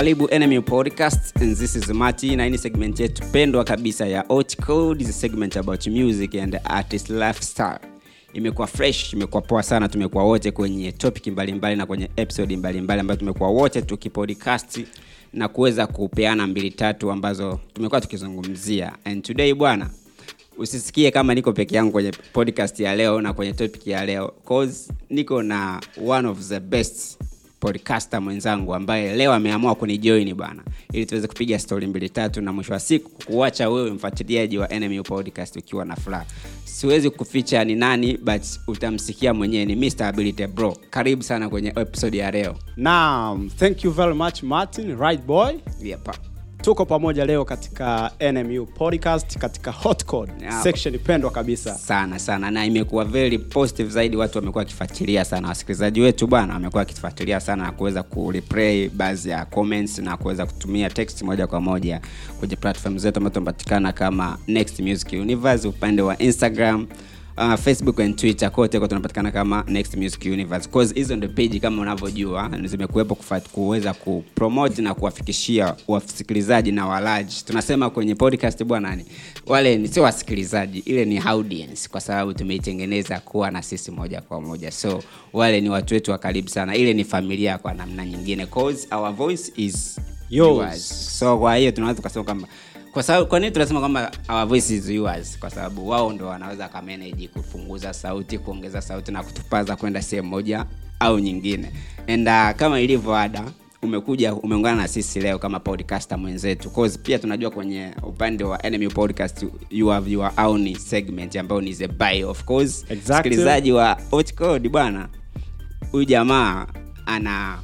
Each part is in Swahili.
karibu enemy podcast and this is mati na hii ni segment yetu pendwa kabisa ya code is a segment about music and artist lifestyle. Imekuwa fresh imekuwa poa sana tumekuwa wote kwenye topic mbalimbali mbali na kwenye episode mbalimbali ambayo tumekuwa wote tukipodcast na kuweza kupeana mbili tatu ambazo tumekuwa tukizungumzia. And today bwana usisikie kama niko peke yangu kwenye podcast ya leo na kwenye topic ya leo cause niko na one of the best podcaster mwenzangu ambaye leo ameamua kunijoin bwana ili tuweze kupiga stori mbili tatu na mwisho wa siku kuacha wewe mfuatiliaji wa NMU podcast ukiwa na furaha siwezi kuficha ni nani but utamsikia mwenyewe ni Mr. Ability bro karibu sana kwenye episode ya leo Naam, thank you very much Martin, right boy. yep. Tuko pamoja leo katika NMU podcast katika Hot Code Yeah. section pendwa kabisa. sana sana na imekuwa very positive zaidi watu wamekuwa wakifuatilia sana wasikilizaji wetu bwana wamekuwa wakifuatilia sana na kuweza kureplay baadhi ya comments na kuweza kutumia text moja kwa moja kwenye platform zetu ambazo tunapatikana kama next music universe upande wa instagram Uh, facebook and twitter kote kwa tunapatikana kama next music universe cause hizo ndio page kama unavyojua zimekuwepo kuweza kupromote na kuwafikishia wasikilizaji na walaji tunasema kwenye podcast bwanani wale ni sio wasikilizaji ile ni audience kwa sababu tumeitengeneza kuwa na sisi moja kwa moja so wale ni watu wetu wa karibu sana ile ni familia kwa namna nyingine cause our voice is Yours. yours. so kwa hiyo tunaweza tukasema kwamba kwa sababu kwa nini tunasema kwamba our voice is yours? Kwa sababu wao ndo wanaweza kamanage kupunguza sauti kuongeza sauti na kutupaza kwenda sehemu moja au nyingine. And uh, kama ilivyo ada umekuja umeungana na sisi leo kama podcaster mwenzetu. Cause pia tunajua kwenye upande wa enemy podcast you have your own segment ambayo ni the buy of course. Exactly. msikilizaji wa Hot Code bwana huyu jamaa ana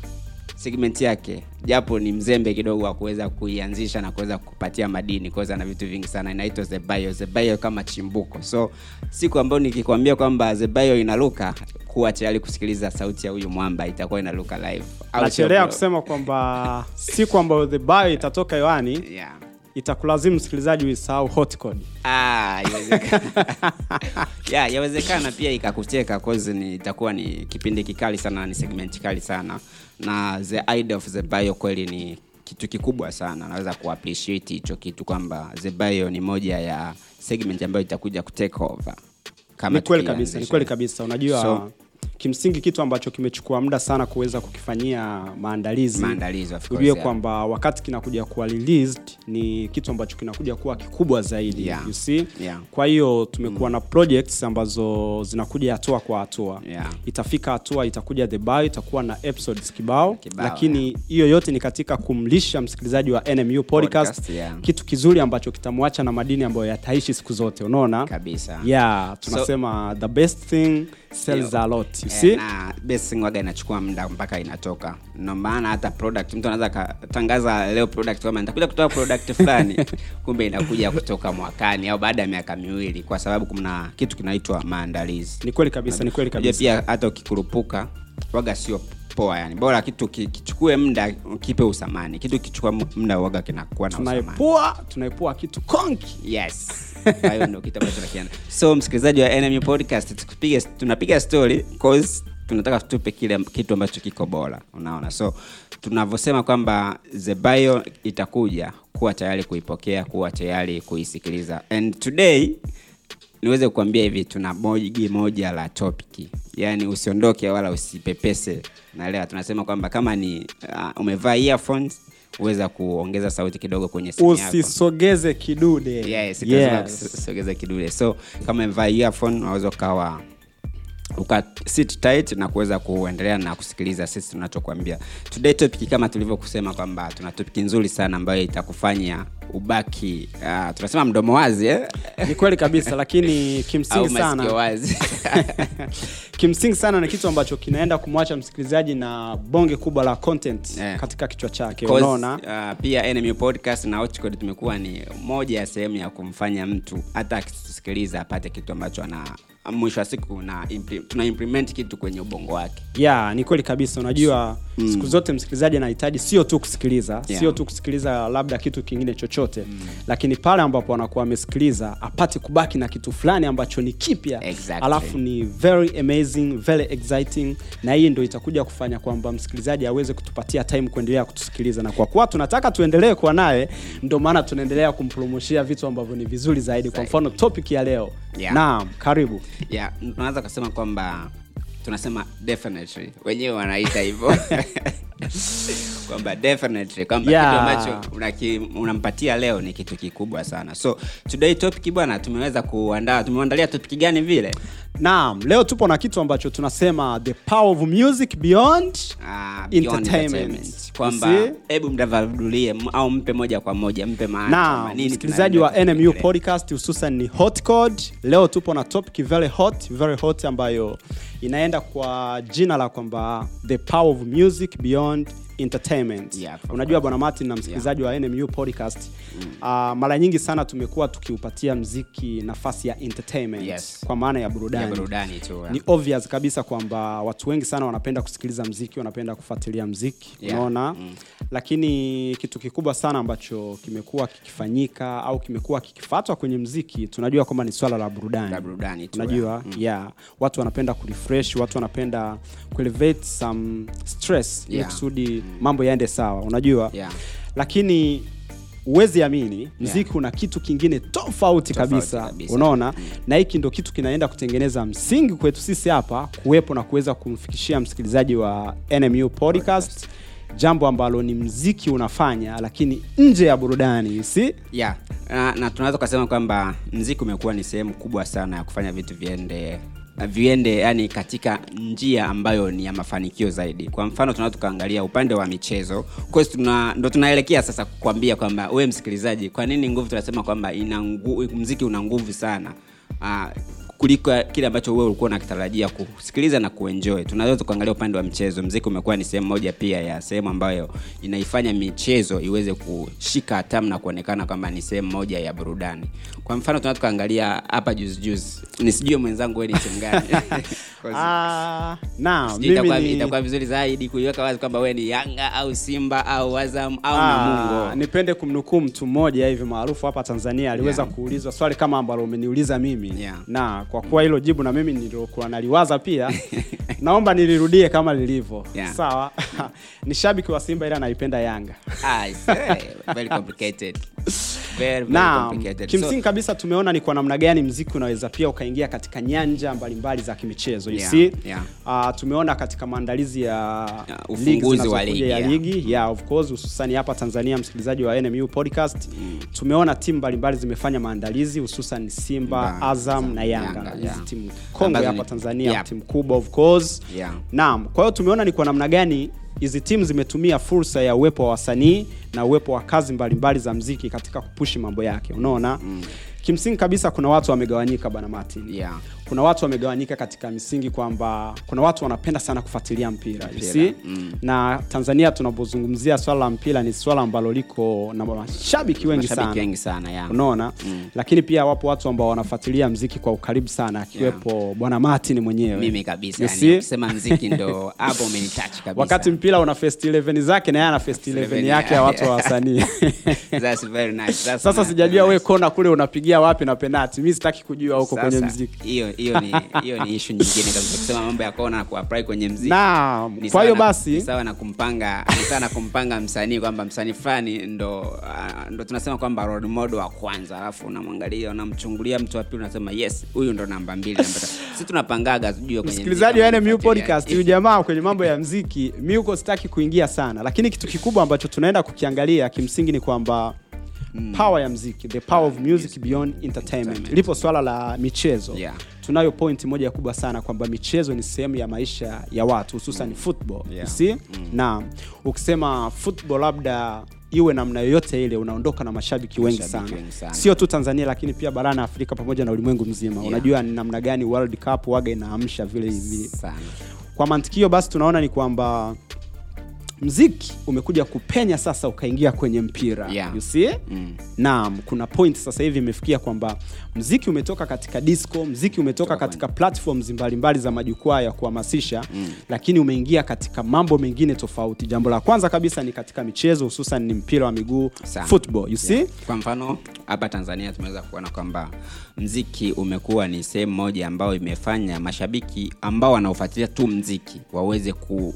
segment yake japo ni mzembe kidogo wa kuweza kuianzisha na kuweza kupatia madini cause na vitu vingi sana. Inaitwa the bio the bio kama chimbuko. So siku ambayo nikikwambia kwamba the bio inaruka kuwa tayari kusikiliza sauti ya huyu mwamba itakuwa inaruka live. Nachelea kusema kwamba siku ambayo the bio itatoka hewani yeah. Itakulazimu msikilizaji uisahau Hot Code. Ah, yawezekana. yeah, yawezekana pia ikakucheka cause ni itakuwa ni kipindi kikali sana na ni segment kali sana na the idea of the bio kweli ni kitu kikubwa sana naweza kuappreciate hicho kitu kwamba the bio ni moja ya segment ambayo itakuja kutake over kama Ni kweli kabisa, ni kweli kabisa. Unajua So- kimsingi kitu ambacho kimechukua muda sana kuweza kukifanyia maandalizi Maandalizi, ujue yeah. kwamba wakati kinakuja kuwa released ni kitu ambacho kinakuja kuwa kikubwa zaidi Yeah. you see? Yeah. kwa hiyo tumekuwa na projects ambazo zinakuja hatua kwa hatua Yeah. itafika hatua itakuja the bio itakuwa na episodes kibao, Kibao, lakini hiyo yote ni katika kumlisha msikilizaji wa NMU podcast, Podcast, yeah. kitu kizuri ambacho kitamwacha na madini ambayo yataishi siku zote unaona kabisa yeah tunasema the best thing sells a lot you Eh, see? na best thing waga inachukua muda mpaka inatoka. No maana hata product mtu anaweza katangaza leo product kama nitakuja kutoa product fulani kumbe inakuja kutoka mwakani au baada ya miaka miwili kwa sababu kuna kitu kinaitwa maandalizi. Ni kweli kabisa ni kweli kabisa. pia hata ukikurupuka waga sio poa yani. Bora kitu ki- kichukue muda kipe usamani. Kitu kichukua muda waga kinakuwa na tunaipua kitu konki. Yes. Hayo ndio kitu ambacho tunakiana so msikilizaji wa NMU podcast tukipige tunapiga story cause tunataka tupe kile kitu ambacho kiko bora. Unaona? So tunavyosema kwamba the itakuja kuwa tayari kuipokea kuwa tayari kuisikiliza. And today niweze kukuambia hivi tuna bogi moja la topic. Yaani usiondoke wala usipepese. Naelewa tunasema kwamba kama ni uh, umevaa earphones uweza kuongeza sauti kidogo kwenye usisogeze kidude. Yes, Yes. sogeza kidude. So kama umevaa earphone unaweza ukawa uka sit tight na kuweza kuendelea na kusikiliza sisi tunachokuambia today topic kama tulivyokusema kwamba tuna topic nzuri sana ambayo itakufanya ubaki uh, tunasema mdomo wazi eh? ni kweli kabisa lakini kimsingi sana wazi kimsingi sana ni kitu ambacho kinaenda kumwacha msikilizaji na bonge kubwa la content Yeah. katika kichwa chake unaona uh, pia NMU podcast na Hotcode tumekuwa ni moja ya sehemu ya kumfanya mtu hata akitusikiliza apate kitu ambacho ana mwisho wa siku na tuna implement kitu kwenye ubongo wake yeah ni kweli kabisa unajua mm. siku zote msikilizaji anahitaji sio tu kusikiliza Yeah. sio tu kusikiliza labda kitu kingine chochote mm. lakini pale ambapo anakuwa amesikiliza apate kubaki na kitu fulani ambacho ni kipya Exactly. alafu ni very amazing very exciting na hii ndo itakuja kufanya kwamba msikilizaji aweze kutupatia time kuendelea kutusikiliza na kwa kuwa tunataka tuendelee kuwa naye ndo maana tunaendelea kumpromoshia vitu ambavyo ni vizuri zaidi kwa mfano topic ya leo Yeah. naam karibu. Yeah, tunaweza kusema kwamba tunasema definitely. Wenyewe wanaita hivyo kwamba definitely kwamba Yeah. kitu ambacho unaki- unampatia leo ni kitu kikubwa sana so today topic bwana tumeweza kuandaa tumeandalia topic gani vile naam leo tupo na kitu ambacho tunasema the power of music beyond Ah, beyond Entertainment. entertainment. Kwamba hebu mdavadulie au mpe moja kwa moja mpe maana msikilizaji wa nmu podcast hususan ni hot code leo tupo na topic very hot very hot ambayo inaenda kwa jina la kwamba the power of music beyond entertainment Yeah, unajua bwana martin na msikilizaji wa nmu podcast uh, mara nyingi sana tumekuwa tukiupatia mziki nafasi ya entertainment Yes. kwa maana ya ya burudani tu, yeah. ni obvious kabisa kwamba watu wengi sana wanapenda kusikiliza mziki wanapenda kufuatilia mziki Yeah. unaona Mm. lakini kitu kikubwa sana ambacho kimekuwa kikifanyika au kimekuwa kikifatwa kwenye mziki tunajua kwamba ni swala la burudani La burudani tu, unajua yeah. yeah. watu wanapenda kurefresh watu wanapenda kuelevate some stress ili Yeah. kusudi mambo yaende sawa unajua Yeah. lakini huwezi amini mziki una kitu kingine tofauti, Tofauti kabisa, kabisa. unaona na hiki ndo kitu kinaenda kutengeneza msingi kwetu sisi hapa kuwepo na kuweza kumfikishia msikilizaji wa nmu podcast jambo ambalo ni mziki unafanya lakini nje ya burudani si yeah. na, na tunaweza ukasema kwamba mziki umekuwa ni sehemu kubwa sana ya kufanya vitu viende viende yani katika njia ambayo ni ya mafanikio zaidi. Kwa mfano tunaa tukaangalia upande wa michezo. Tuna, ndo tunaelekea sasa kukwambia kwamba we msikilizaji kwa nini nguvu tunasema kwamba mziki una nguvu sana? Aa, kuliko kile ambacho wewe ulikuwa unakitarajia kusikiliza na kuenjoy. Tunaweza kuangalia upande wa mchezo mziki umekuwa ni sehemu moja pia ya sehemu ambayo inaifanya michezo iweze kushika hatamu na kuonekana kwamba ni sehemu moja ya burudani kwa mfano tunaweza tukaangalia hapa juzi juzi. Nisijue mwenzangu we ni timu gani. Ah, na mimi itakuwa, vizuri zaidi kuiweka wazi kwamba we ni yanga au simba au azam au Ah, namungo. nipende kumnukuu mtu mmoja hivi maarufu hapa tanzania aliweza Yeah. kuulizwa swali kama ambalo umeniuliza mimi. Yeah. na kwa kuwa hilo jibu na mimi niliokuwa naliwaza pia naomba nilirudie kama lilivyo. Yeah. sawa? Ni shabiki wa simba ila naipenda yanga. I say, very complicated. Very, very complicated. kimsingi kabisa tumeona ni kwa namna gani mziki unaweza pia ukaingia katika nyanja mbalimbali za kimichezo you Yeah, see? yeah. Uh, tumeona katika maandalizi ya uh, ligi ufunguzi wa ligi, ya ligi yeah, of course hususani hapa tanzania msikilizaji wa nmu podcast tumeona timu mbalimbali zimefanya maandalizi hususan simba Mba, azam na yanga Yanga, yeah. timu kongwe hapa tanzania yeah. timu kubwa of course Yeah. naam kwa hiyo tumeona ni kwa namna gani hizi timu zimetumia fursa ya uwepo wa wasanii na uwepo wa kazi mbalimbali za mziki katika kupushi mambo yake unaona mm. kimsingi kabisa kuna watu wamegawanyika bwana martin yeah. kuna watu wamegawanyika katika misingi kwamba kuna watu wanapenda sana kufuatilia mpira, Mpira, mm. na tanzania tunapozungumzia swala la mpira ni swala ambalo liko na mashabiki wengi Mashabiki sana wengi sana yeah. unaona mm. lakini pia wapo watu ambao wanafuatilia mziki kwa ukaribu sana akiwepo bwana martin mwenyewe mimi kabisa yani, see? mziki ndo hapo umenitouch kabisa wakati mpira una first 11 zake na yeye ana first 11 11 yake ya watu wa wasanii. That's very nice. Sasa nice. sijajua we kona kule unapigia wapi na penati. Mi sitaki kujua huko kwenye mziki. hiyo hiyo ni hiyo ni issue nyingine kabisa. Kusema mambo ya kona na kuapply kwenye mziki kwa hiyo basi sawa na kumpanga sawa na kumpanga msanii kwamba msanii fulani ndo uh, ndo tunasema kwamba role model wa kwanza alafu unamwangalia unamchungulia mtu wa pili unasema yes huyu ndo namba mbili namba tatu. Tunapangaga tujue kwenye msikilizaji wa NMU podcast huyu jamaa kwenye mambo ya mziki mi huko sitaki kuingia sana. Lakini kitu kikubwa ambacho tunaenda kukiangalia kimsingi ni kwamba power ya mziki the power of music beyond entertainment lipo swala la michezo Yeah. tunayo point moja kubwa sana kwamba michezo ni sehemu ya maisha ya watu hususan football Yeah. you mm. na ukisema football labda iwe namna yoyote ile unaondoka na mashabiki wengi sana wengi sana. sio tu tanzania lakini pia barani afrika pamoja na ulimwengu mzima Yeah. unajua ni namna gani world cup waga inaamsha vile hivi kwa mantikio basi tunaona ni kwamba mziki umekuja kupenya sasa ukaingia kwenye mpira Yeah. you see Mm. naam kuna point sasa hivi imefikia kwamba mziki umetoka katika disco mziki umetoka Toka katika platforms mbalimbali za majukwaa ya kuhamasisha mm. lakini umeingia katika mambo mengine tofauti jambo la kwanza kabisa ni katika michezo hususan ni mpira wa miguu football you see Yeah. kwa mfano hapa tanzania tumeweza kuona kwamba mziki umekuwa ni sehemu moja ambayo imefanya mashabiki ambao wanaofuatilia tu mziki waweze ku,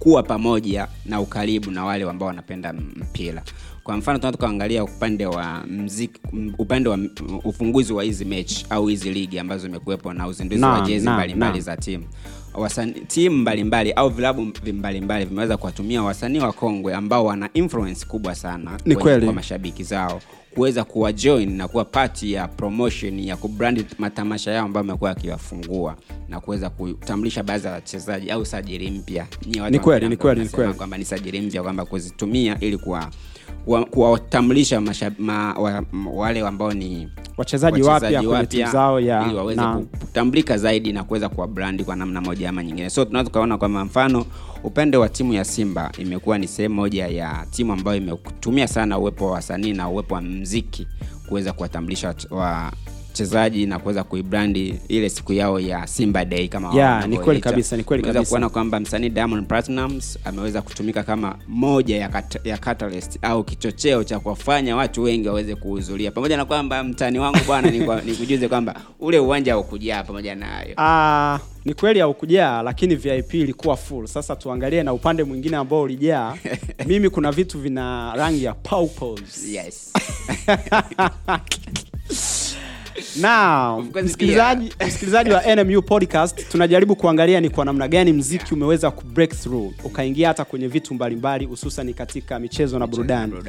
kuwa pamoja na ukaribu na wale ambao wanapenda mpira. Kwa mfano tunaweza tukaangalia upande wa mziki upande wa ufunguzi wa hizi mechi au hizi ligi ambazo zimekuwepo na uzinduzi wa jezi mbalimbali za timu. Timu mbalimbali au vilabu mbalimbali vimeweza kuwatumia wasanii wa kongwe ambao wana influence kubwa sana Ni kweli. kwa mashabiki zao kuweza kuwa join na kuwa pati ya promotion ya kubrandi matamasha yao ambayo amekuwa akiwafungua na kuweza kutambulisha baadhi ya wachezaji au sajili mpya Ni kweli, ni kweli, ni kweli. kwamba ni sajili mpya kwamba kuzitumia ili kuwa kuwa- kuwatambulisha ma, wa, wale ambao ni wachezaji wapya kwenye timu zao ya ili waweze kutambulika zaidi na kuweza kuwa brandi kwa namna moja ama nyingine so tunaweza tukaona kwamba mfano upande wa timu ya simba imekuwa ni sehemu moja ya timu ambayo imetumia sana uwepo wa wasanii na uwepo wa mziki kuweza kuwatambulisha wach- wachezaji na kuweza kuibrandi ile siku yao ya simba day kama Yeah, ni kweli kabisa, ni kweli kabisa. kuona kwamba msanii diamond platinums ameweza kutumika kama moja ya, kat, ya catalyst au kichocheo cha kuwafanya watu wengi waweze kuhudhuria. Pamoja na kwamba mtani wangu bwana nikujuze kwamba ule uwanja haukujaa pamoja na hayo Ah, ni kweli haukujaa lakini vip ilikuwa full. Sasa tuangalie na upande mwingine ambao ulijaa mimi kuna vitu vina rangi ya yes na msikilizaji msikilizaji wa nmu podcast tunajaribu kuangalia ni kwa namna gani mziki umeweza ku break through ukaingia hata kwenye vitu mbalimbali hususan katika michezo na burudani. nam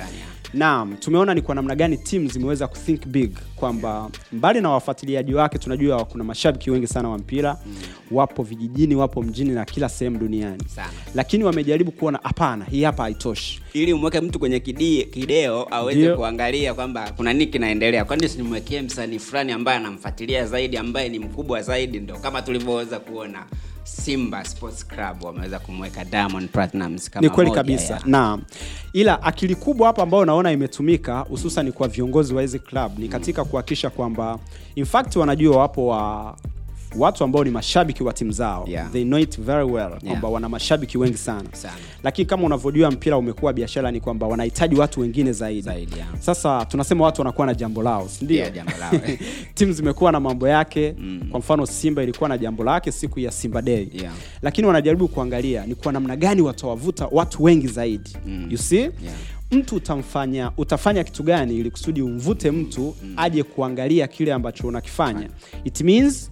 naam tumeona ni kwa namna gani timu zimeweza kuthink big kwamba mbali na wafuatiliaji wake tunajua kuna mashabiki wengi sana wa mpira mm. wapo vijijini wapo mjini na kila sehemu duniani. Sana. lakini wamejaribu kuona hapana hii hapa haitoshi ili umweke mtu kwenye kidie, kideo aweze kuangalia kwamba kuna nini kinaendelea. Kwani simwekee msanii fulani ambaye anamfuatilia zaidi ambaye ni mkubwa zaidi ndo kama tulivyoweza kuona simba sports club wameweza kumweka diamond platinums kama ni kweli kabisa. ya- naam. Ila akili kubwa hapa ambayo naona imetumika hususan kwa viongozi wa hizi club ni katika kuhakikisha kwamba in fact wanajua wapo wa watu ambao ni mashabiki wa timu zao Yeah. they know it very well kwamba wana mashabiki wengi sana Sana. lakini kama unavyojua mpira umekuwa biashara ni kwamba wanahitaji watu wengine zaidi, Zaidi, yeah. sasa tunasema watu wanakuwa na jambo lao sindio Yeah, timu zimekuwa na mambo yake mm. kwa mfano simba ilikuwa na jambo lake siku ya simba day Yeah. lakini wanajaribu kuangalia ni kwa namna gani watawavuta watu wengi zaidi mm. you see Yeah. mtu utamfanya utafanya kitu gani ili kusudi umvute mtu mm. aje kuangalia kile ambacho unakifanya it means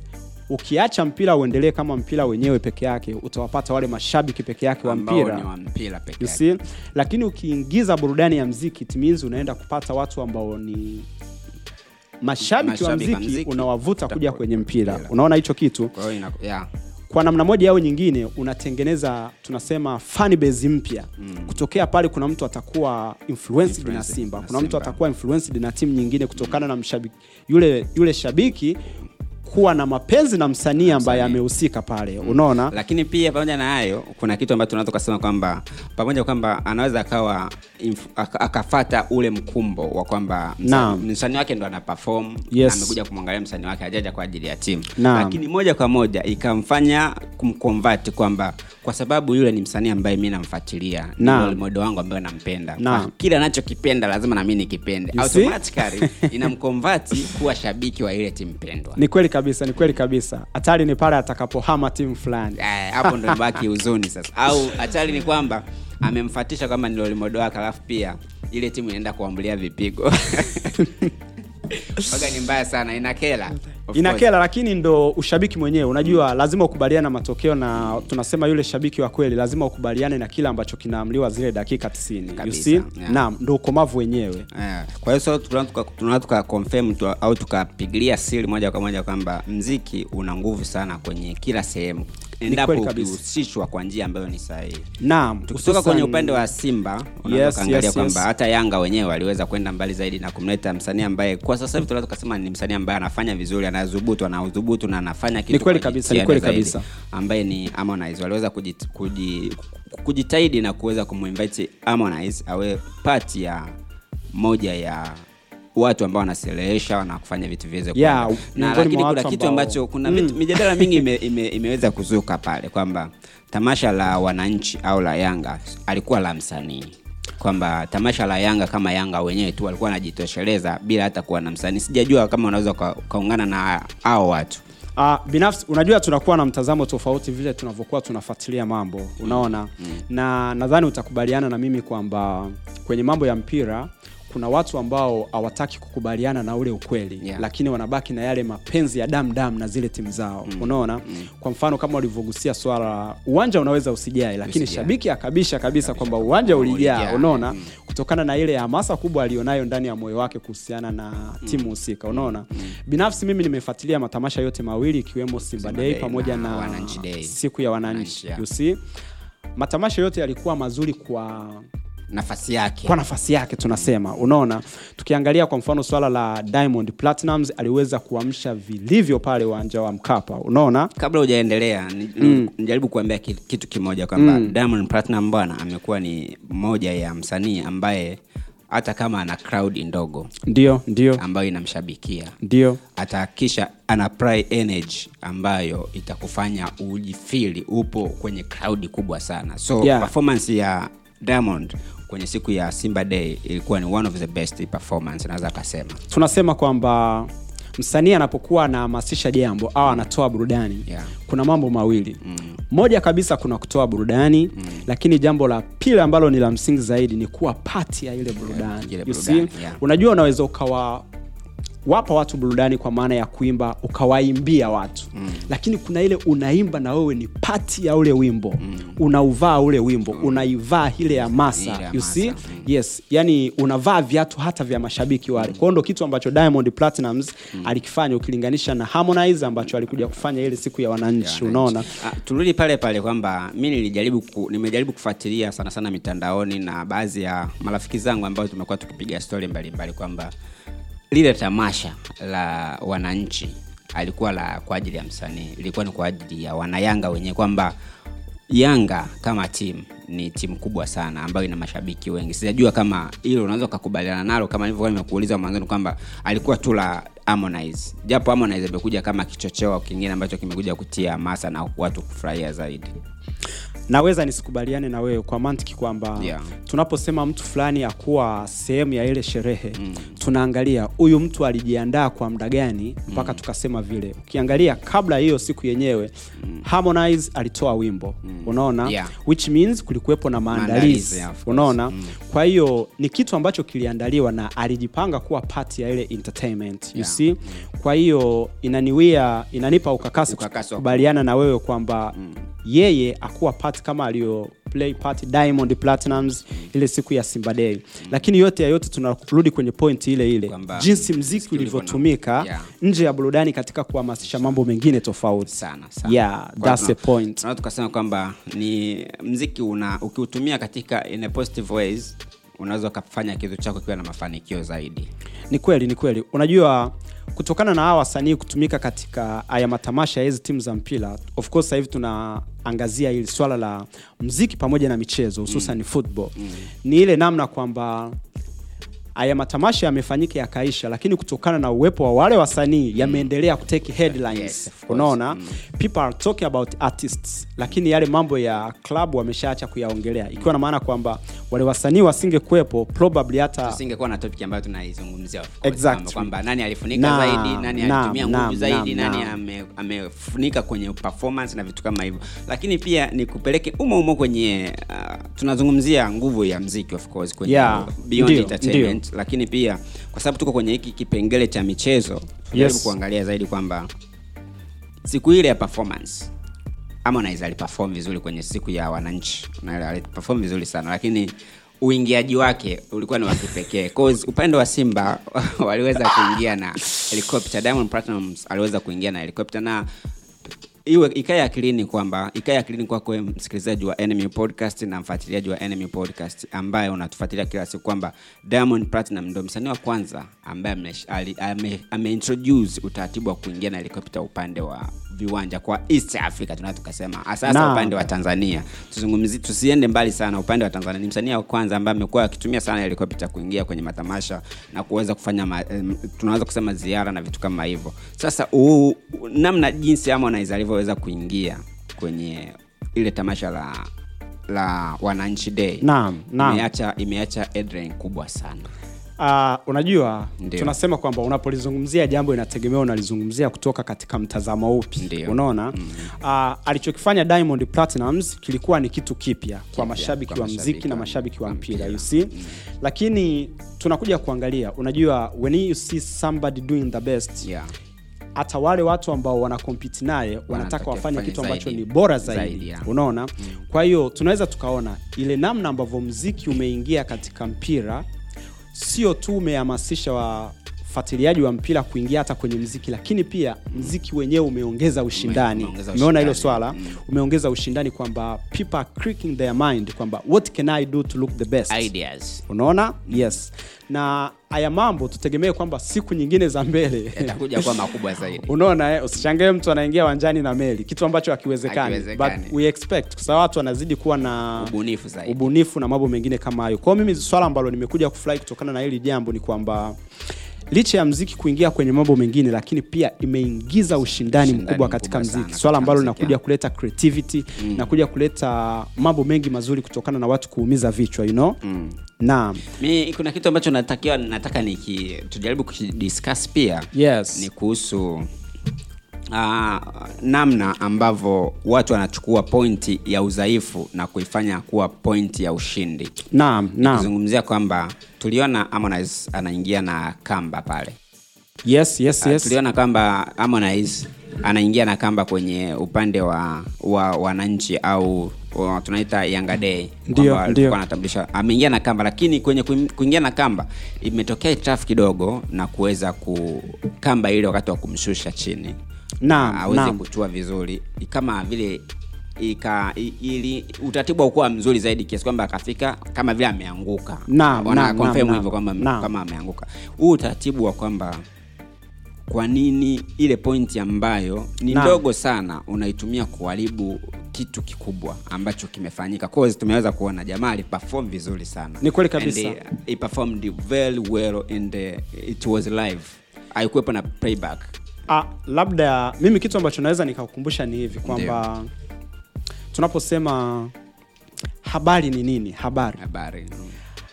ukiacha mpira uendelee kama mpira wenyewe peke yake utawapata wale mashabiki peke yake wa mpira mpira peke yake. lakini ukiingiza burudani ya mziki it means unaenda kupata watu ambao ni mashabiki wa Mashabiki wa mziki mziki, unawavuta kuja kwenye mpira mpira. unaona hicho kitu Kwa ina- yeah. kwa namna moja au nyingine unatengeneza tunasema fan base mpya mm. kutokea pale kuna mtu atakuwa influenced na Influenced simba na kuna mtu atakuwa influenced na timu nyingine kutokana na mshabiki yule yule shabiki kuwa na mapenzi na msanii ambaye amehusika pale unaona? Lakini pia pamoja na hayo kuna kitu ambacho tunaweza kusema kwamba pamoja kwamba anaweza akawa akafata ule mkumbo wa kwamba msanii- msanii wake ndo ana perform Yes. amekuja kumwangalia msanii wake ajaja kwa ajili ya timu. Lakini moja kwa moja ikamfanya kumconvert kwamba kwa sababu yule ni msanii ambaye mi namfuatilia. Model wangu ambaye nampenda. Na. Kile anachokipenda lazima nami nikipende. Automatically inamconvert kuwa shabiki wa ile timu pendwa. Ni kweli kabisa ni kweli kabisa. Hatari ni pale atakapohama timu fulani. Eh, hapo ndo baki huzuni sasa. Au hatari ni kwamba amemfatisha kwamba ni lolimodo wake alafu pia ile timu inaenda kuambulia vipigo. Mpaka ni mbaya sana inakela inakela lakini ndo ushabiki mwenyewe. Unajua lazima ukubaliane na matokeo na tunasema yule shabiki wa kweli lazima ukubaliane na kile ambacho kinaamliwa zile dakika 90 you see? yeah. naam ndo ukomavu wenyewe. Yeah. kwa hiyo so tunaweza tuka- confirm tu, au tukapigilia siri moja kwa moja kwamba mziki una nguvu sana kwenye kila sehemu endapo ukihusishwa kwa njia ambayo ni sahihi naam tukitoka kwenye upande wa simba unaweza Yes, yes, kwamba yes. hata yanga wenyewe waliweza kwenda mbali zaidi na kumleta msanii ambaye kwa sasa hivi tunaweza kusema ni msanii ambaye anafanya vizuri anadhubutu anaudhubutu na anafanya kitu Ni kweli kabisa, ni kweli kabisa. ambaye ni harmonize waliweza kujit, kujit, kujitahidi na kuweza kumuinvite harmonize awe pati ya moja ya watu ambao wanaselehesha na kufanya vitu viweze Yeah, na lakini kuna kitu ambacho kuna mm. mijadala mingi ime, ime, imeweza kuzuka pale kwamba tamasha la wananchi au la yanga alikuwa la msanii. Kwamba tamasha la yanga kama yanga wenyewe tu walikuwa wanajitosheleza bila hata kuwa na msanii. Sijajua kama unaweza ukaungana na hao watu. Uh, binafsi unajua tunakuwa na mtazamo tofauti vile tunavyokuwa tunafuatilia mambo unaona? Na nadhani utakubaliana na mimi kwamba kwenye mambo ya mpira kuna watu ambao hawataki kukubaliana na ule ukweli Yeah. lakini wanabaki na yale mapenzi ya damu damu na zile timu zao. Unaona? Kwa mfano kama walivyogusia swala la uwanja unaweza usijai lakini Usijai. shabiki akabisha kabisa kwamba uwanja ulijaa. unaona? Mm. kutokana na ile hamasa kubwa alionayo ndani ya moyo wake kuhusiana na timu husika unaona? Binafsi mimi nimefuatilia matamasha yote mawili ikiwemo Simba Day pamoja na na siku ya wananchi matamasha yote yalikuwa mazuri kwa nafasi yake. Kwa nafasi yake tunasema. Unaona tukiangalia kwa mfano swala la Diamond platinums aliweza kuamsha vilivyo pale uwanja wa Mkapa. Unaona? Kabla hujaendelea ni- nijaribu kuambia kitu kimoja kwamba Diamond Platinum bwana amekuwa ni moja ya msanii ambaye hata kama ana crowd ndogo ndio ndio. ambayo inamshabikia. Ndio. Atahakisha ana pry energy ambayo itakufanya ujifili upo kwenye crowd kubwa sana. So Yeah. performance ya Diamond kwenye siku ya Simba Day ilikuwa ni one of the best performance naweza akasema tunasema kwamba msanii anapokuwa anahamasisha jambo au anatoa burudani Yeah. kuna mambo mawili moja kabisa kuna kutoa burudani lakini jambo la pili ambalo ni la msingi zaidi ni kuwa pati ya ile burudani ile You burudani, see? yeah. unajua unaweza ukawa wapa watu burudani kwa maana ya kuimba ukawaimbia watu. Mm. lakini kuna ile unaimba na wewe ni pati ya ule wimbo. Mm. unauvaa ule wimbo. Mm. unaivaa ile hamasa you see? Mm. yes. Yani unavaa viatu hata vya mashabiki wale. Kwao ndo kitu ambacho Diamond Platnumz alikifanya ukilinganisha na Harmonize ambacho alikuja kufanya ile siku ya wananchi unaona? Ah, turudi pale pale kwamba mi nilijaribu ku, nimejaribu kufuatilia sana sana mitandaoni na baadhi ya marafiki zangu ambao tumekuwa tukipiga stori mbalimbali kwamba lile tamasha la wananchi alikuwa la kwa ajili ya msanii ilikuwa ni kwa ajili ya wanayanga wenyewe kwamba yanga kama timu ni timu kubwa sana ambayo ina mashabiki wengi. Sijajua kama hilo unaweza ukakubaliana nalo kama nilivyokuwa nimekuuliza mwanzoni kwamba alikuwa tu la Harmonize. Japo Harmonize amekuja kama kichocheo kingine ambacho kimekuja kutia hamasa na watu kufurahia zaidi naweza nisikubaliane na wewe kwa mantiki kwamba Yeah. tunaposema mtu fulani akuwa sehemu ya ile sherehe mm. tunaangalia huyu mtu alijiandaa kwa muda gani mpaka tukasema vile ukiangalia kabla hiyo siku yenyewe mm. Harmonize alitoa wimbo mm. unaona Yeah. which means kulikuwepo na Maandalizi, yeah, unaona Mm. kwa hiyo ni kitu ambacho kiliandaliwa na alijipanga kuwa part ya ile entertainment you Yeah. see kwa hiyo inaniwia inanipa ukakasi kukubaliana na wewe kwamba yeye akuwa part kama aliyo play part Diamond Platnumz ile siku ya Simba Day. Lakini yote ya yote tunarudi kwenye point ile ile. Kwamba jinsi mziki ulivyotumika Yeah. nje ya burudani katika kuhamasisha mambo mengine tofauti. Sana sana. Yeah, Kwa that's the point. Na tukasema kwamba ni mziki una ukiutumia katika in a positive ways unaweza ukafanya kitu chako kiwa na mafanikio zaidi. Ni kweli ni kweli. Unajua kutokana na hawa wasanii kutumika katika haya matamasha ya hizi timu za mpira of course hivi tunaangazia hili swala la mziki pamoja na michezo hususan mm. football mm. ni ile namna kwamba haya matamasha yamefanyika yakaisha lakini kutokana na uwepo wa wale wasanii yameendelea kuteki headlines Yes, unaona mm. unaona? People are talking about artists lakini yale mambo ya club wameshaacha kuyaongelea. Ikiwa na maana kwamba wale wasanii wasingekuwepo probably hata tusingekuwa na topic ambayo tunaizungumzia of course, Exactly. kwamba- nani alifunika na, zaidi nani na, alitumia nguvu zaidi na, nani ame- amefunika kwenye performance na vitu kama hivyo. Lakini pia ni kupeleke umo umo kwenye uh, tunazungumzia nguvu ya mziki of course kwenye Yeah, beyond ndiyo, entertainment lakini pia kwa sababu tuko kwenye hiki kipengele cha michezo Yes. kuangalia zaidi kwamba siku ile ya performance Harmonize aliperform vizuri kwenye siku ya wananchi. Na aliperform vizuri sana lakini uingiaji wake ulikuwa ni wa kipekee. Upande wa Simba waliweza kuingia na helicopter. Diamond Platnumz aliweza kuingia na helicopter na iwe ikae akilini kwamba ikae akilini kwako msikilizaji wa enemy podcast na mfuatiliaji wa enemy podcast ambaye unatufuatilia kila siku kwamba diamond platinum ndo msanii wa kwanza ambaye ameintroduce ame, ame- utaratibu wa kuingia na helikopta upande wa viwanja kwa east africa tunaa tukasema. Hasa upande wa tanzania. Tuzungumzi tusiende mbali sana upande wa tanzania. Ni msanii wa kwanza ambaye amekuwa akitumia sana helikopta kuingia kwenye matamasha na kuweza kufanya ma, um, tunaweza kusema ziara na vitu kama hivyo. Sasa u, u- namna jinsi Harmonize alivyoweza kuingia kwenye ile tamasha la la wananchi day. Naam, naam. imeacha imeacha headline kubwa sana Uh, unajua Ndiyo. tunasema kwamba unapolizungumzia jambo inategemea unalizungumzia kutoka katika mtazamo upi. Unaona? Mm. uh, alichokifanya diamond platinums kilikuwa ni kitu kipya kwa mashabiki kwa wa mziki na mashabiki wa mpira. you see? Lakini tunakuja kuangalia unajua when you see somebody doing the best yeah. hata wale watu ambao wanakompiti naye wanataka wafanye kitu ambacho zaidi. ni bora zaidi, Zaidi, unaona? Kwa hiyo tunaweza tukaona ile namna ambavyo mziki umeingia katika mpira sio tu umehamasisha wafuatiliaji wa mpira kuingia hata kwenye mziki lakini pia mziki wenyewe umeongeza ushindani. Umeona hilo swala? Umeongeza ushindani kwamba people are clicking their mind kwamba what can i do to look the best? Ideas. Unaona? Yes. Na haya mambo tutegemee kwamba siku nyingine za mbele. Yatakuja kuwa makubwa zaidi. Unaona eh, usichangae mtu anaingia wanjani na meli. Kitu ambacho hakiwezekani. But we expect kwa sababu watu wanazidi kuwa na ubunifu zaidi. ubunifu na mambo mengine kama hayo. Kwao mimi swala ambalo nimekuja kufurahi kutokana na hili jambo ni kwamba licha ya mziki kuingia kwenye mambo mengine lakini pia imeingiza ushindani, mkubwa katika mziki swala ambalo linakuja kuleta creativity mm. na kuja kuleta mambo mengi mazuri kutokana na watu kuumiza vichwa you know? mm. naam mi kuna kitu ambacho natakiwa nataka niki tujaribu kudiscuss pia yes ni kuhusu uh, namna ambavyo watu wanachukua pointi ya udhaifu na kuifanya kuwa pointi ya ushindi naam naam Kuzungumzia kwamba tuliona Harmonize anaingia na kamba pale. Yes yes Ah, yes. tuliona kwamba Harmonize anaingia na kamba kwenye upande wa wa wananchi au wa, tunaita Yanga Day Ndio, ndio. anatambulisha ameingia na kamba, lakini kwenye kuingia na kamba imetokea hitilafu kidogo na kuweza kukamba ile wakati wa kumshusha chini. Naam, Ah, aweze kutua vizuri. Kama vile ika ili utaratibu haukuwa mzuri zaidi kiasi kwamba akafika kama vile ameanguka. Naam, confirm hivyo kwamba kama ameanguka. Huu utaratibu wa kwamba kwa nini ile pointi ambayo ni ndogo sana unaitumia kuharibu kitu kikubwa ambacho kimefanyika. Cause tumeweza kuona jamaa aliperform vizuri sana. Ni kweli kabisa. And, uh, he performed very well and uh, it was live. Haikuwepo na playback. Ah, labda mimi kitu ambacho naweza nikakukumbusha ni hivi kwamba tunaposema habari ni nini? Habari. Habari.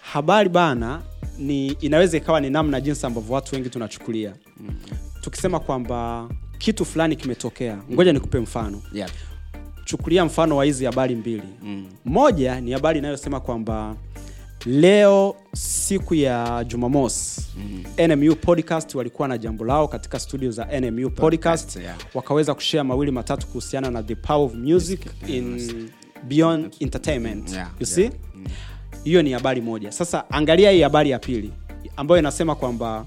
Habari bana ni inaweza ikawa ni namna jinsi ambavyo watu wengi tunachukulia. Tukisema kwamba kitu fulani kimetokea ngoja nikupe mfano. Yeah. chukulia mfano wa hizi habari mbili. Mm. moja ni habari inayosema kwamba leo siku ya jumamosi mm. nmu podcast walikuwa na jambo lao katika studio za nmu podcast, yeah. wakaweza kushare mawili matatu kuhusiana na the power of music in beyond entertainment Yeah, you see yeah. hiyo ni habari moja sasa angalia hii habari ya pili ambayo inasema kwamba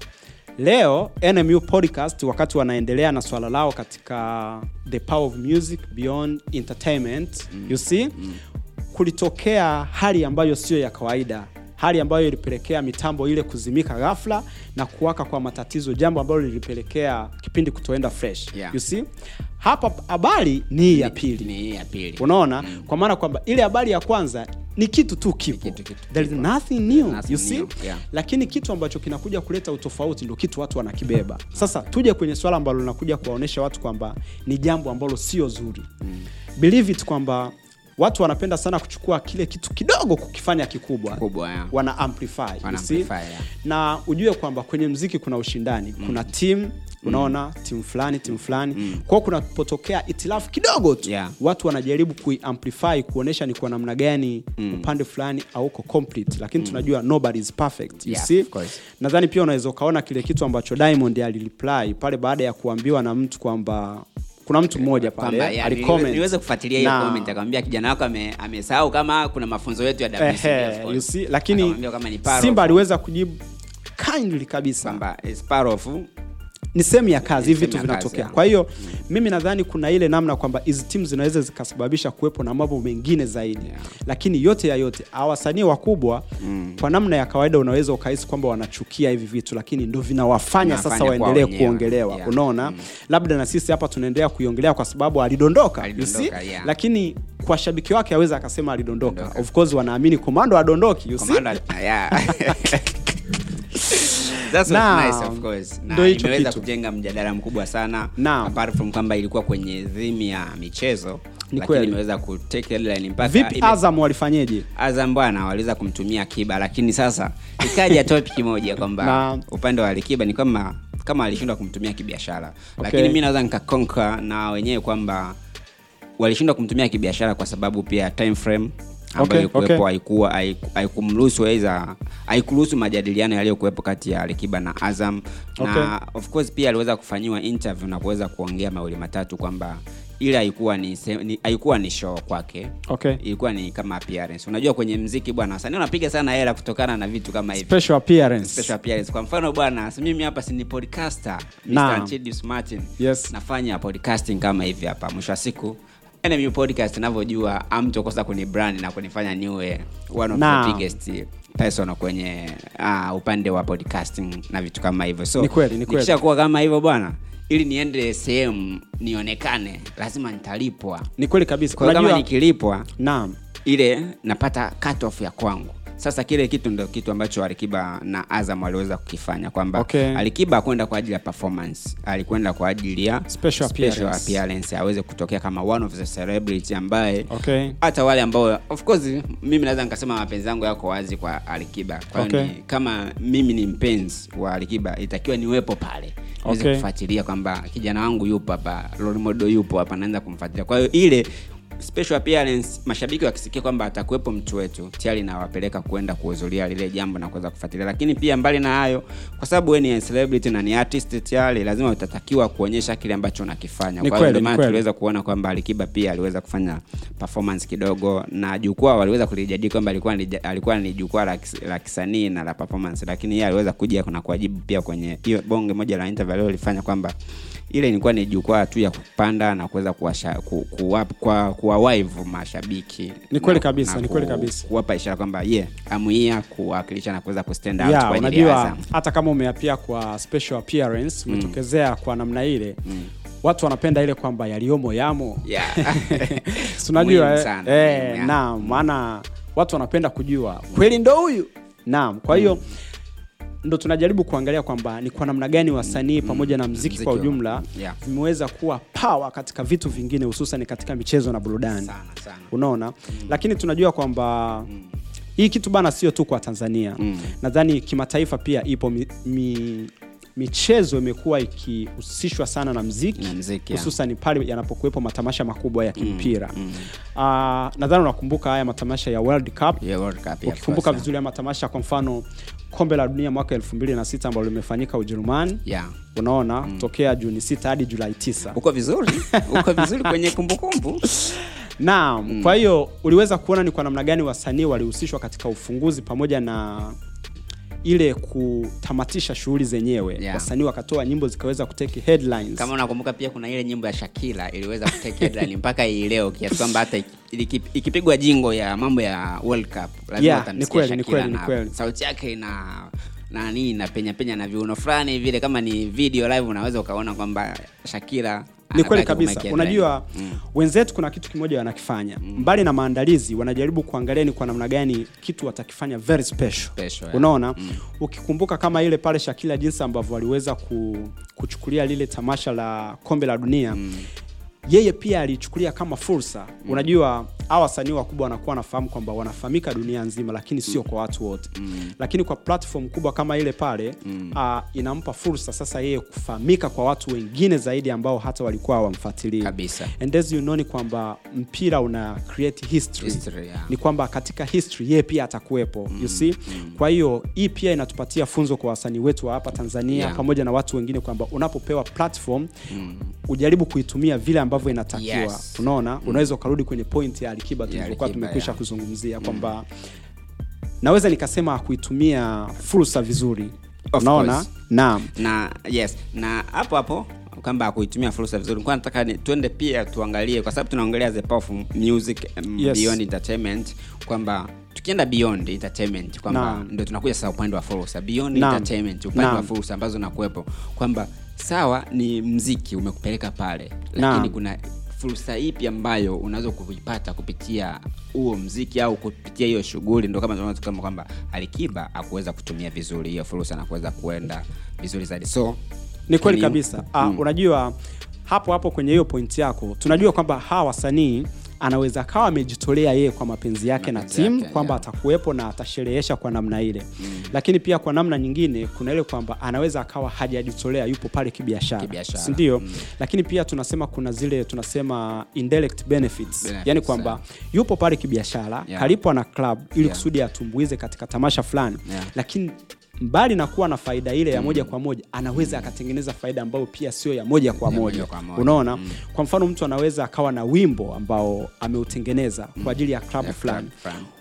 leo nmu podcast wakati wanaendelea na swala lao katika the power of music beyond entertainment mm. you see mm. Kulitokea hali ambayo sio ya kawaida. Hali ambayo ilipelekea mitambo ile kuzimika ghafla na kuwaka kwa matatizo jambo ambalo lilipelekea kipindi kutoenda fresh. Yeah. you see? Hapa habari ni hii ya pili. ni hii ya pili. Unaona? Kwa maana kwamba ile habari ya kwanza ni kitu tu kipo. Kitu- kitu There is nothing new Nothing you see? new, yeah. lakini kitu ambacho kinakuja kuleta utofauti ndio kitu watu wanakibeba. Sasa tuje kwenye swala ambalo linakuja kuwaonyesha watu kwamba ni jambo ambalo sio zuri. Believe it kwamba watu wanapenda sana kuchukua kile kitu kidogo kukifanya kikubwa kubwa yeah. wana amplify, Wana amplify, yeah. na ujue kwamba kwenye mziki kuna ushindani mm. kuna timu unaona timu fulani timu fulani mm. kwao kunapotokea itilafu kidogo tu Yeah. watu wanajaribu kuiamplify kuonyesha ni kwa namna gani mm. upande fulani auko complete lakini tunajua nobody is perfect you Yeah, see nadhani pia unaweza ukaona kile kitu ambacho diamond alireply pale baada ya kuambiwa na mtu kwamba kuna mtu mmoja pale alicomment. niweze kufuatilia hiyo comment akamwambia kijana wako amesahau kama kuna mafunzo yetu ya WCB, eh, you see, lakini kama ni simba aliweza kujibu kindly kabisa. Kwamba is part of ni sehemu ya kazi hivi vitu vinatokea kwa hiyo mimi nadhani kuna ile namna kwamba hizi timu zinaweza zikasababisha kuwepo na mambo mengine zaidi Yeah. lakini yote ya yote awasanii wakubwa wakubwa kwa namna ya kawaida unaweza ukahisi kwamba wanachukia hivi vitu lakini ndo vinawafanya sasa waendelee kuongelewa Yeah. unaona labda na sisi hapa tunaendelea kuiongelea kwa sababu alidondoka, you see? Alidondoka, yeah. lakini kwa shabiki wake aweza akasema alidondoka Dondoka. of course wanaamini komando adondoki you see? That's what's nice, of course. Na imeweza kujenga mjadala mkubwa sana apart from kwamba ilikuwa kwenye dhimi ya michezo Ni kweli. imeweza kutake headline mpaka vipi ime- azam walifanyeje Azam bwana waliweza kumtumia Kiba, lakini sasa ikaja topic moja kwamba upande wa Alikiba ni kama kama alishindwa kumtumia kibiashara, Okay. lakini mi naweza nikakonka na wenyewe kwamba walishindwa kumtumia kibiashara kwa sababu pia time frame ambayo Okay, ilikuwepo okay. haikuwa haikumruhusu aidha haikuruhusu majadiliano yaliyokuwepo kati ya Alikiba na Azam. Na of course pia aliweza kufanyiwa interview na kuweza kuongea mawili matatu kwamba ile haikuwa ni, ni haikuwa ni show kwake. Okay. Ilikuwa ni kama appearance. Unajua kwenye mziki bwana wasanii wanapiga sana hela kutokana na vitu kama hivi special appearance. Special appearance. Kwa mfano bwana mimi hapa si ni podcaster. Mr. Chidius Martin. Yes. nafanya podcasting kama hivi hapa. Mwisho wa siku NMU podcast ninavyojua amtokosa kwenye brand na kunifanya niwe one of Naam. the biggest person kwenye uh, upande wa podcasting na vitu kama hivyo. So nikisha nikishakuwa kama hivyo bwana ili niende sehemu nionekane lazima nitalipwa. Ni kweli kabisa. Kwa kama nikilipwa naam. ile napata cut off ya kwangu sasa kile kitu ndo kitu ambacho alikiba na azam waliweza kukifanya kwamba Okay. alikiba akwenda kwa ajili ya performance alikwenda kwa ajili ya Special appearance. appearance aweze kutokea kama one of the celebrity ambaye okay hata wale ambao of course mimi naweza nikasema mapenzi yangu yako wazi kwa alikiba kwa Okay. ni- kama mimi ni mpenzi wa alikiba itakiwa niwepo pale niweze Okay. kufuatilia kwamba kijana wangu yupo hapa role model yupo hapa naanza kumfuatilia kwa hiyo ile special appearance mashabiki wakisikia kwamba atakuwepo mtu wetu tayari nawapeleka kwenda kuhudhuria lile jambo na kuweza kufuatilia. Lakini pia mbali na hayo kwa sababu wewe ni celebrity na ni artist tayari lazima utatakiwa kuonyesha kile ambacho unakifanya. Kwa hiyo maana tuliweza kuona kwamba alikiba pia aliweza kufanya performance kidogo na jukwaa waliweza kulijadili kwamba alikuwa ni, alikuwa ni jukwaa la, la kisanii na la performance. Lakini yeye aliweza kuja na kuwajibu pia kwenye hiyo bonge moja la interview alilofanya kwamba ile ilikuwa ni jukwaa tu ya kupanda na kuweza kuwasha- ku- kuwa- kwa- kuwawaivu mashabiki. Ni kweli kabisa, ni kweli kabisa. kuwapa ishara kwamba ye yeah, amuia kuwakilisha na kuweza kustand out yeah, kwa unajua hata kama umeapia kwa special appearance umetokezea kwa namna ile watu wanapenda ile kwamba yaliyomo yamo. Yeah. Unajua eh, eh, yeah. naam maana watu wanapenda kujua kweli ndo huyu? Naam kwa hiyo ndo tunajaribu kuangalia kwamba ni kwa namna gani wasanii pamoja na mziki Mziki kwa ujumla ujumla yeah. vimeweza kuwa pawa katika vitu vingine hususan katika michezo na burudani. Unaona? Mm. lakini tunajua kwamba hii kitu bana sio tu kwa tanzania. Nadhani kimataifa pia ipo mi, mi, michezo imekuwa ikihusishwa sana na mziki Na mziki, yeah. hususan pale yanapokuwepo matamasha makubwa ya kimpira. Ah, nadhani unakumbuka haya matamasha ya world cup. Yeah, World Cup, ukikumbuka vizuri haya matamasha kwa mfano kombe la dunia mwaka 2006 ambalo limefanyika ujerumani. Yeah. unaona tokea juni 6 hadi julai 9 uko vizuri? Uko vizuri kwenye kumbukumbu? Naam kwa hiyo uliweza kuona ni kwa namna gani wasanii walihusishwa katika ufunguzi pamoja na ile kutamatisha shughuli zenyewe Yeah. wasanii wakatoa nyimbo zikaweza kuteki headlines kama unakumbuka pia kuna ile nyimbo ya shakila iliweza kuteki headline mpaka hii leo kiasi kwamba hata ikipigwa jingo ya mambo ya world cup lazima Yeah, ni kweli, ni kweli, ni kweli. sauti yake ina nani na penya penya na viuno fulani vile kama ni video live unaweza ukaona kwamba shakira ni kweli kabisa. unajua mm. wenzetu kuna kitu kimoja wanakifanya. Mbali na maandalizi wanajaribu kuangalia ni kwa namna gani kitu watakifanya very special, Special, yeah. unaona? Ukikumbuka kama ile pale shakila jinsi ambavyo waliweza ku, kuchukulia lile tamasha la kombe la dunia. Yeye pia alichukulia kama fursa. Unajua hawa wasanii wakubwa wanakuwa wanafahamu kwamba wanafahamika dunia nzima lakini sio kwa watu wote. Lakini kwa platform kubwa kama ile pale ah, inampa fursa sasa yeye kufahamika kwa watu wengine zaidi ambao hata walikuwa hawamfuatilii. Kabisa. and as you know ni kwamba mpira una create history, History, yeah. ni kwamba katika history yeye pia atakuwepo you see? kwa hiyo hii pia inatupatia funzo kwa wasanii wetu wa hapa tanzania Yeah. pamoja na watu wengine kwamba unapopewa platform ujaribu kuitumia vile ambavyo inatakiwa. Yes. unaona unaweza ukarudi kwenye point ya alikiba tulivyokuwa tumekwisha kuzungumzia kwamba naweza nikasema kuitumia fursa vizuri. Unaona? naam. Na yes. Na hapo hapo kwamba kuitumia fursa vizuri kwa nataka tuende pia tuangalie kwa sababu tunaongelea the power of music um, Yes. beyond entertainment kwamba tukienda beyond entertainment kwamba ndio tunakuja sasa upande wa fursa. Beyond Naam. entertainment upande wa fursa ambazo nakuwepo kwamba sawa ni mziki umekupeleka pale lakini Naam. kuna fursa ipi ambayo unaweza kuipata kupitia huo mziki au kupitia hiyo shughuli? Ndo kama kama kwamba alikiba akuweza kutumia vizuri hiyo fursa na kuweza kuenda vizuri zaidi. So ni kweli kabisa. Ah, unajua hapo hapo kwenye hiyo pointi yako tunajua kwamba hawa wasanii anaweza akawa amejitolea yeye kwa mapenzi yake na Mapenzi timu kwamba yeah. atakuwepo na atasherehesha kwa namna ile mm. lakini pia kwa namna nyingine kuna ile kwamba anaweza akawa hajajitolea yupo pale kibiashara Kibiashara. sindio mm. lakini pia tunasema kuna zile tunasema indirect benefits, Benefits, yani kwamba yeah. yupo pale kibiashara Yeah. kalipwa na club ili Yeah. kusudi atumbuize katika tamasha fulani Yeah. lakini mbali na kuwa na faida ile ya moja kwa moja anaweza akatengeneza faida ambayo pia sio ya moja kwa moja, unaona? Kwa mfano mtu anaweza akawa na wimbo ambao ameutengeneza kwa ajili ya klabu fulani.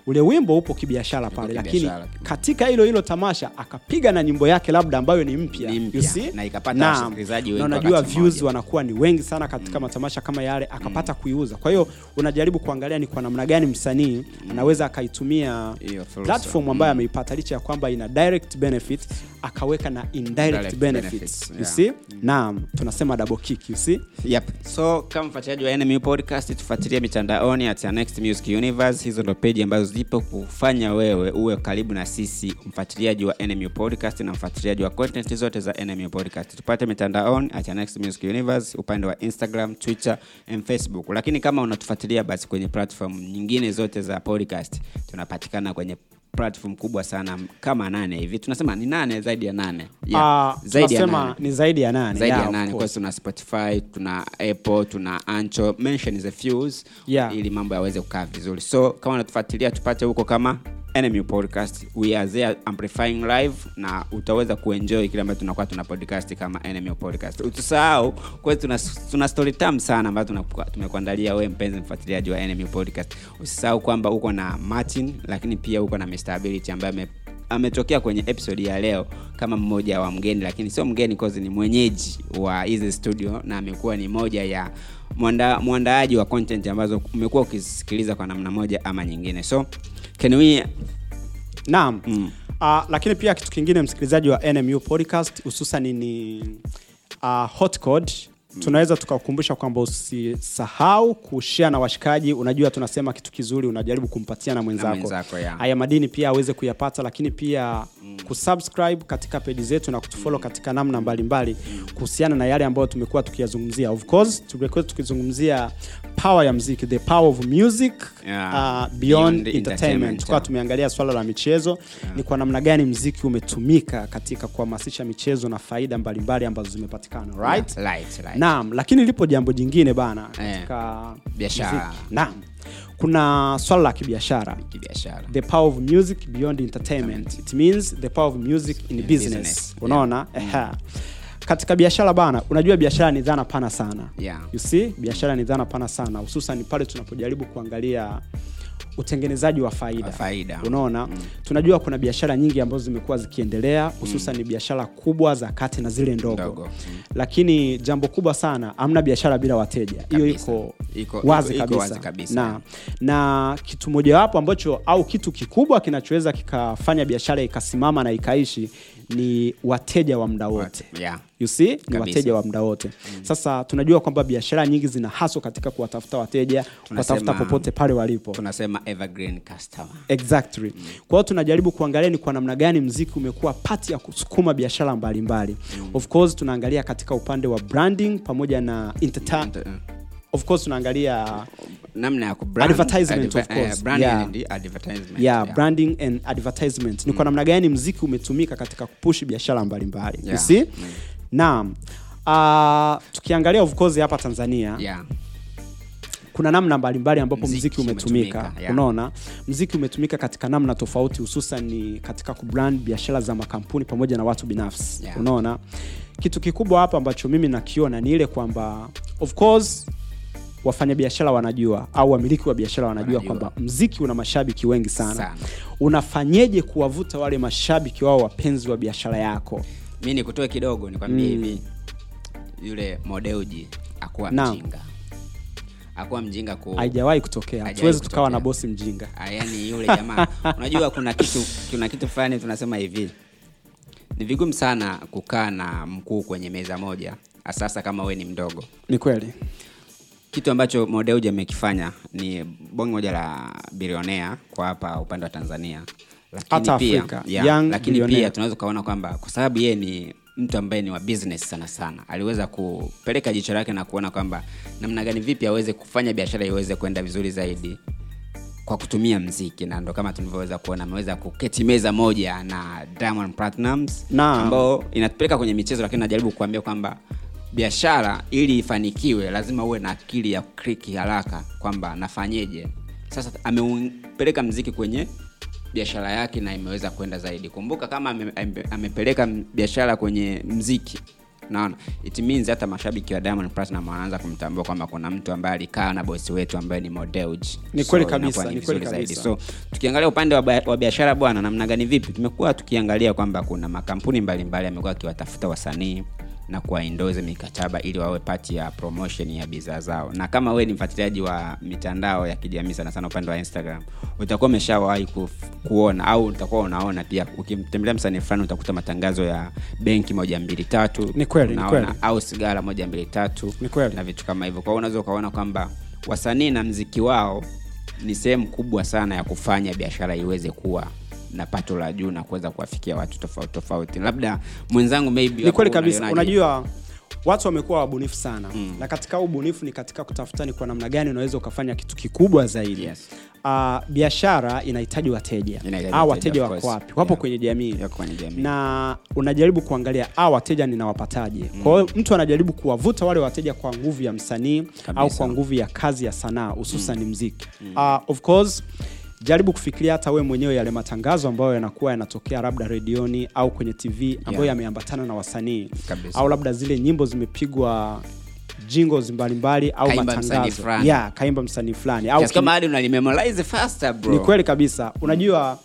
Ule wimbo upo kibiashara pale lakini katika hilo hilo tamasha akapiga na nyimbo yake labda ambayo ni mpya Ni mpya, you see? na ikapata wasikilizaji wengi na unajua views wanakuwa ni wengi sana katika matamasha kama yale akapata kuiuza. Kwa hiyo unajaribu kuangalia ni kwa namna gani msanii anaweza akaitumia platform ambayo ameipata licha ya kwamba ina direct benefit akaweka na indirect Indirect benefits, benefits, you yeah. see? Naam tunasema double kick you see? Yep. So kama mfuatiliaji wa NMU podcast tufuatilie mitandaoni at Next Music Universe. Hizo ndo peji ambazo zipo kufanya wewe uwe karibu na sisi, mfuatiliaji wa NMU podcast na mfuatiliaji wa content zote za NMU podcast. Tupate mitandaoni at Next Music Universe, upande wa Instagram, Twitter and Facebook. Lakini kama unatufuatilia basi kwenye platform nyingine zote za podcast, tunapatikana kwenye platform kubwa sana kama nane hivi. Tunasema ni nane zaidi ya nane. Yeah. uh, zaidi ya nane. ni zaidi ya nane zaidi yeah, ya nane kwa tuna spotify tuna apple tuna ancho mention the fuse Yeah. ili mambo yaweze kukaa vizuri. So kama unatufuatilia tupate huko kama NMU podcast. We are there amplifying live na utaweza kuenjoy kile ambacho tunakuwa tuna podcast kama NMU podcast. Usisahau kwa tuna, tuna story tam sana ambazo tumekuandalia wewe mpenzi mfuatiliaji wa NMU podcast. Usisahau kwamba uko na Martin lakini pia uko na Mr Ability ambaye ame ametokea kwenye episode ya leo kama mmoja wa mgeni lakini sio mgeni cause ni mwenyeji wa hizi studio na amekuwa ni moja ya mwanda- mwandaaji wa content ambazo umekuwa ukisikiliza kwa namna moja ama nyingine. So can we naam. Mm. uh, lakini pia kitu kingine msikilizaji wa nmu podcast hususan ni uh, hot code. Tunaweza tukakukumbusha kwamba usisahau kushia na washikaji. Unajua tunasema kitu kizuri unajaribu kumpatia na mwenzako. Mwenzako, yeah. haya madini pia aweze kuyapata lakini pia kusubscribe katika peji zetu na kutufollow katika namna mbalimbali kuhusiana na yale ambayo tumekuwa tukiyazungumzia. Of course tumekuwa tukizungumzia power ya mziki the power of music Yeah. uh, beyond, Beyond entertainment, Tukawa tumeangalia swala la michezo ni kwa namna gani mziki umetumika katika kuhamasisha michezo na faida mbalimbali ambazo zimepatikana right? Yeah, right, right. naam lakini lipo jambo jingine bana biashara. naam. Kuna swala la kibiashara. The power of music beyond entertainment. It means the power of music in, In business, business. unaona? Ehe. Katika biashara bana unajua biashara ni dhana pana sana Yeah. you see biashara ni dhana pana sana hususan pale tunapojaribu kuangalia utengenezaji wa faida, faida. unaona tunajua kuna biashara nyingi ambazo zimekuwa zikiendelea hususan mm. biashara kubwa za kati na zile ndogo, Ndogo. Mm. lakini jambo kubwa sana amna biashara bila wateja hiyo Kabisa. iko wazi iko- iko wazi kabisa. Na, na kitu mojawapo ambacho au kitu kikubwa kinachoweza kikafanya biashara ikasimama na ikaishi ni wateja wa muda wote. Yeah. you see? Ni Kabisa. wateja wa muda wote. Sasa tunajua kwamba biashara nyingi zina haswa katika kuwatafuta wateja kuwatafuta popote pale walipo. tunasema evergreen customer. Exactly. Kwa hiyo tunajaribu kuangalia ni kwa namna gani mziki umekuwa pati ya kusukuma biashara mbalimbali. Of course tunaangalia katika upande wa branding pamoja na entertainment Ent- of course tunaangalia namna ya Advertisement, of course. eh, branding Yeah. and advertisement, yeah, yeah. branding and advertisement ni kwa namna gani mziki umetumika katika kupushi biashara mbalimbali you Yeah. Mm. naam uh, tukiangalia of course hapa tanzania Yeah. kuna namna mbalimbali ambapo Mziki mziki, umetumika, umetumika, yeah. unaona mziki umetumika katika namna tofauti hususan ni katika kubrand biashara za makampuni pamoja na watu binafsi Yeah. unaona kitu kikubwa hapa ambacho mimi nakiona ni ile kwamba of course wafanyabiashara wanajua au wamiliki wa biashara wanajua, Wanajua. kwamba mziki una mashabiki wengi sana, Sana. unafanyeje kuwavuta wale mashabiki wao wapenzi wa biashara yako? Mi nikutoe kidogo nikwambie Mm. yule modeuji akuwa mjinga. Akuwa mjinga ku haijawahi kutokea. Tuwezi hatuwezi tukawa na bosi mjinga. Ah, yani yule jamaa. Unajua kuna kitu kuna kitu fulani tunasema hivi. Ni vigumu sana kukaa na mkuu kwenye meza moja sasa kama we ni mdogo. Ni kweli kitu ambacho modeuji amekifanya ni bonge moja la bilionea kwa hapa upande wa tanzania. Lakini pia, yeah, lakini pia tunaweza ukaona kwamba kwa sababu yeye ni mtu ambaye ni wa business sana sana aliweza kupeleka jicho lake na kuona kwamba namna gani vipi aweze kufanya biashara iweze kwenda vizuri zaidi kwa kutumia mziki na ndo kama tulivyoweza kuona ameweza kuketi meza moja na Diamond Platnumz ambao inatupeleka kwenye michezo lakini najaribu kuambia kwamba biashara ili ifanikiwe lazima uwe na akili ya kriki haraka kwamba nafanyeje. Sasa amepeleka mziki kwenye biashara yake na imeweza kwenda zaidi. Kumbuka kama ame, ame, amepeleka biashara kwenye mziki naona it means hata mashabiki wa Diamond Platinum wanaanza kumtambua kwamba kuna mtu ambaye alikaa na bosi wetu ambaye ni Modeuji Ni kweli So, kabisa, ni kweli zaidi. so tukiangalia upande wa, wa biashara bwana namna gani vipi? Tumekuwa tukiangalia kwamba kuna makampuni mbalimbali yamekuwa akiwatafuta wasanii na kuwaindoze mikataba ili wawe pati ya promotion ya bidhaa zao na kama wewe ni mfuatiliaji wa mitandao ya kijamii sana sana upande wa instagram utakuwa umeshawahi kuona au utakuwa unaona pia ukimtembelea msanii fulani utakuta matangazo ya benki moja mbili tatu Ni kweli, ni kweli. au sigara moja mbili tatu Ni kweli. na vitu kama hivyo kwa hiyo unaweza ukaona kwamba wasanii na mziki wao ni sehemu kubwa sana ya kufanya biashara iweze kuwa na pato la juu na kuweza kuwafikia watu tofauti tofauti. Labda mwenzangu maybe ni kweli kabisa. unajua watu wamekuwa wabunifu sana. Mm. na katika ubunifu ni katika kutafuta ni kwa namna gani unaweza ukafanya kitu kikubwa zaidi. Yes. uh, biashara inahitaji wateja. A wateja, wako wapi? Wapo Yeah. kwenye jamii. Jamii. na unajaribu kuangalia a wateja ninawapataje? Kwa hiyo mtu anajaribu kuwavuta wale wateja kwa nguvu ya msanii au kwa nguvu ya kazi ya sanaa hususan mziki uh, of course jaribu kufikiria hata wewe mwenyewe yale matangazo ambayo yanakuwa yanatokea labda redioni au kwenye tv ambayo Yeah. yameambatana na wasanii. Au labda zile nyimbo zimepigwa jingles mbalimbali au Kaimba matangazo. ya yeah, kaimba msanii fulani. Au kama hadi unalimemorize faster bro. Ni kweli kabisa. Unajua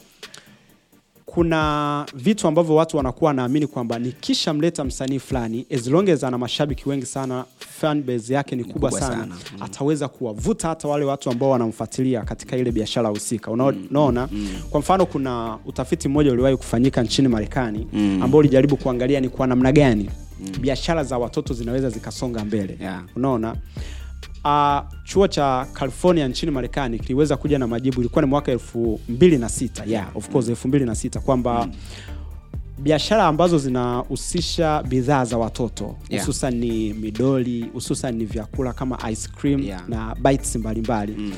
kuna vitu ambavyo watu wanakuwa wanaamini kwamba nikishamleta msanii fulani as long as ana mashabiki wengi sana fan base yake ni kubwa, sana, sana. Mm. ataweza kuwavuta hata wale watu ambao wanamfuatilia katika ile biashara husika Unao- unaona kwa mfano kuna utafiti mmoja uliwahi kufanyika nchini marekani Mm. ambao ulijaribu kuangalia ni kwa namna gani biashara za watoto zinaweza zikasonga mbele Yeah. unaona Uh, chuo cha California nchini Marekani kiliweza kuja na majibu, ilikuwa ni mwaka elfu mbili na sita yeah, of course kwamba biashara ambazo zinahusisha bidhaa za watoto Yeah. hususan ni midoli, hususan ni vyakula kama ice cream Yeah. na bites mbalimbali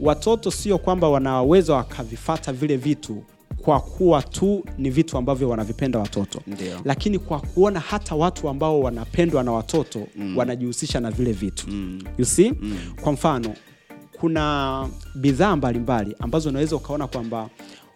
watoto sio kwamba wanaweza wakavifata vile vitu kwa kuwa tu ni vitu ambavyo wanavipenda watoto Ndiyo. lakini kwa kuona hata watu ambao wanapendwa na watoto mm. wanajihusisha na vile vitu mm. you see mm. kwa mfano kuna bidhaa mbalimbali ambazo unaweza ukaona kwamba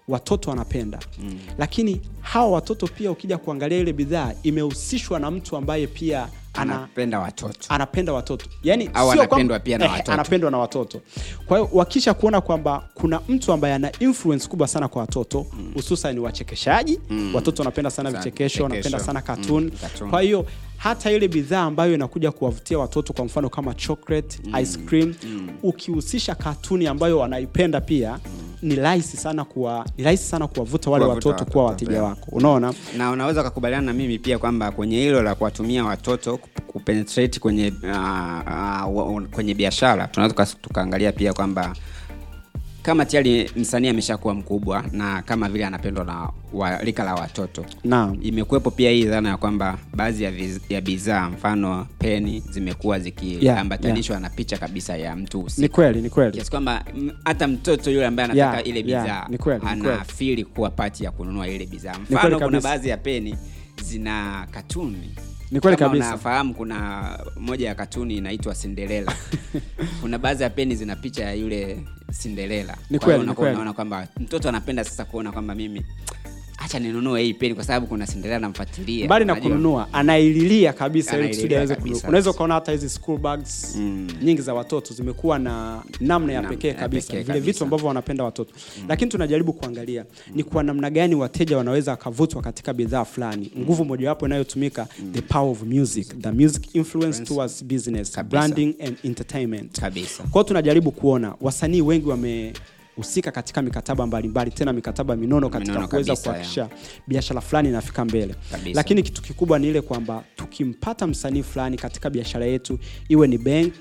watoto wanapenda mm. lakini hawa watoto pia ukija kuangalia ile bidhaa imehusishwa na mtu ambaye pia ana, anapenda watoto. anapenda watoto. Yani Au anapendwa kwa, pia na eh, watoto. anapendwa na watoto. Kwa hiyo wakisha kuona kwamba kuna mtu ambaye ana influence kubwa sana kwa watoto hususan ni wachekeshaji. Watoto wanapenda sana Sana, vichekesho wanapenda sana cartoon. Mm, kwa hiyo hata ile bidhaa ambayo inakuja kuwavutia watoto kwa mfano kama chocolate ice cream ukihusisha katuni ambayo wanaipenda pia ni rahisi sana kuwa ni rahisi sana kuwavuta wale kuwa watoto kuwa wateja wako. Unaona? Na unaweza ukakubaliana na mimi pia kwamba kwenye hilo la kuwatumia watoto kup- kupenetrate kwenye uh, uh, kwenye biashara tunaweza tukaangalia pia kwamba kama tayari msanii ameshakuwa mkubwa na kama vile anapendwa na wa, rika la watoto naam. imekuwepo pia hii dhana ya kwamba baadhi ya, ya bidhaa mfano peni zimekuwa zikiambatanishwa na picha kabisa ya mtu husika. ni kweli ni kweli. Kiasi kwamba hata mtoto yule ambaye anataka Yeah, ile bidhaa kweli. anafili kuwa pati ya kununua ile bidhaa. Mfano kuna baadhi ya peni zina katuni Ni kweli kabisa. unafahamu kuna moja ya katuni inaitwa Cinderella kuna baadhi ya peni zina picha ya yule Cinderella Ni kweli. unaona kwamba mtoto anapenda sasa kuona kwamba mimi acha ninunue hii peni kwa sababu kuna Cinderella namfuatilia mbali na kununua anaililia kabisa ili kusudi aweze kununua. Unaweza ukaona hata hizi school bags nyingi za watoto zimekuwa na namna ya pekee kabisa. vile vitu ambavyo wanapenda watoto. Lakini tunajaribu kuangalia ni kwa namna gani wateja wanaweza wakavutwa katika bidhaa fulani. Nguvu mojawapo inayotumika the power of music the music influence towards business Kabisa. branding and entertainment. Kabisa. Kwao tunajaribu kuona wasanii wengi wamehusika katika mikataba mbalimbali tena mikataba minono katika kuweza kuhakikisha biashara fulani inafika mbele Kabisa. lakini kitu kikubwa ni ile kwamba tukimpata msanii fulani katika biashara yetu iwe ni bank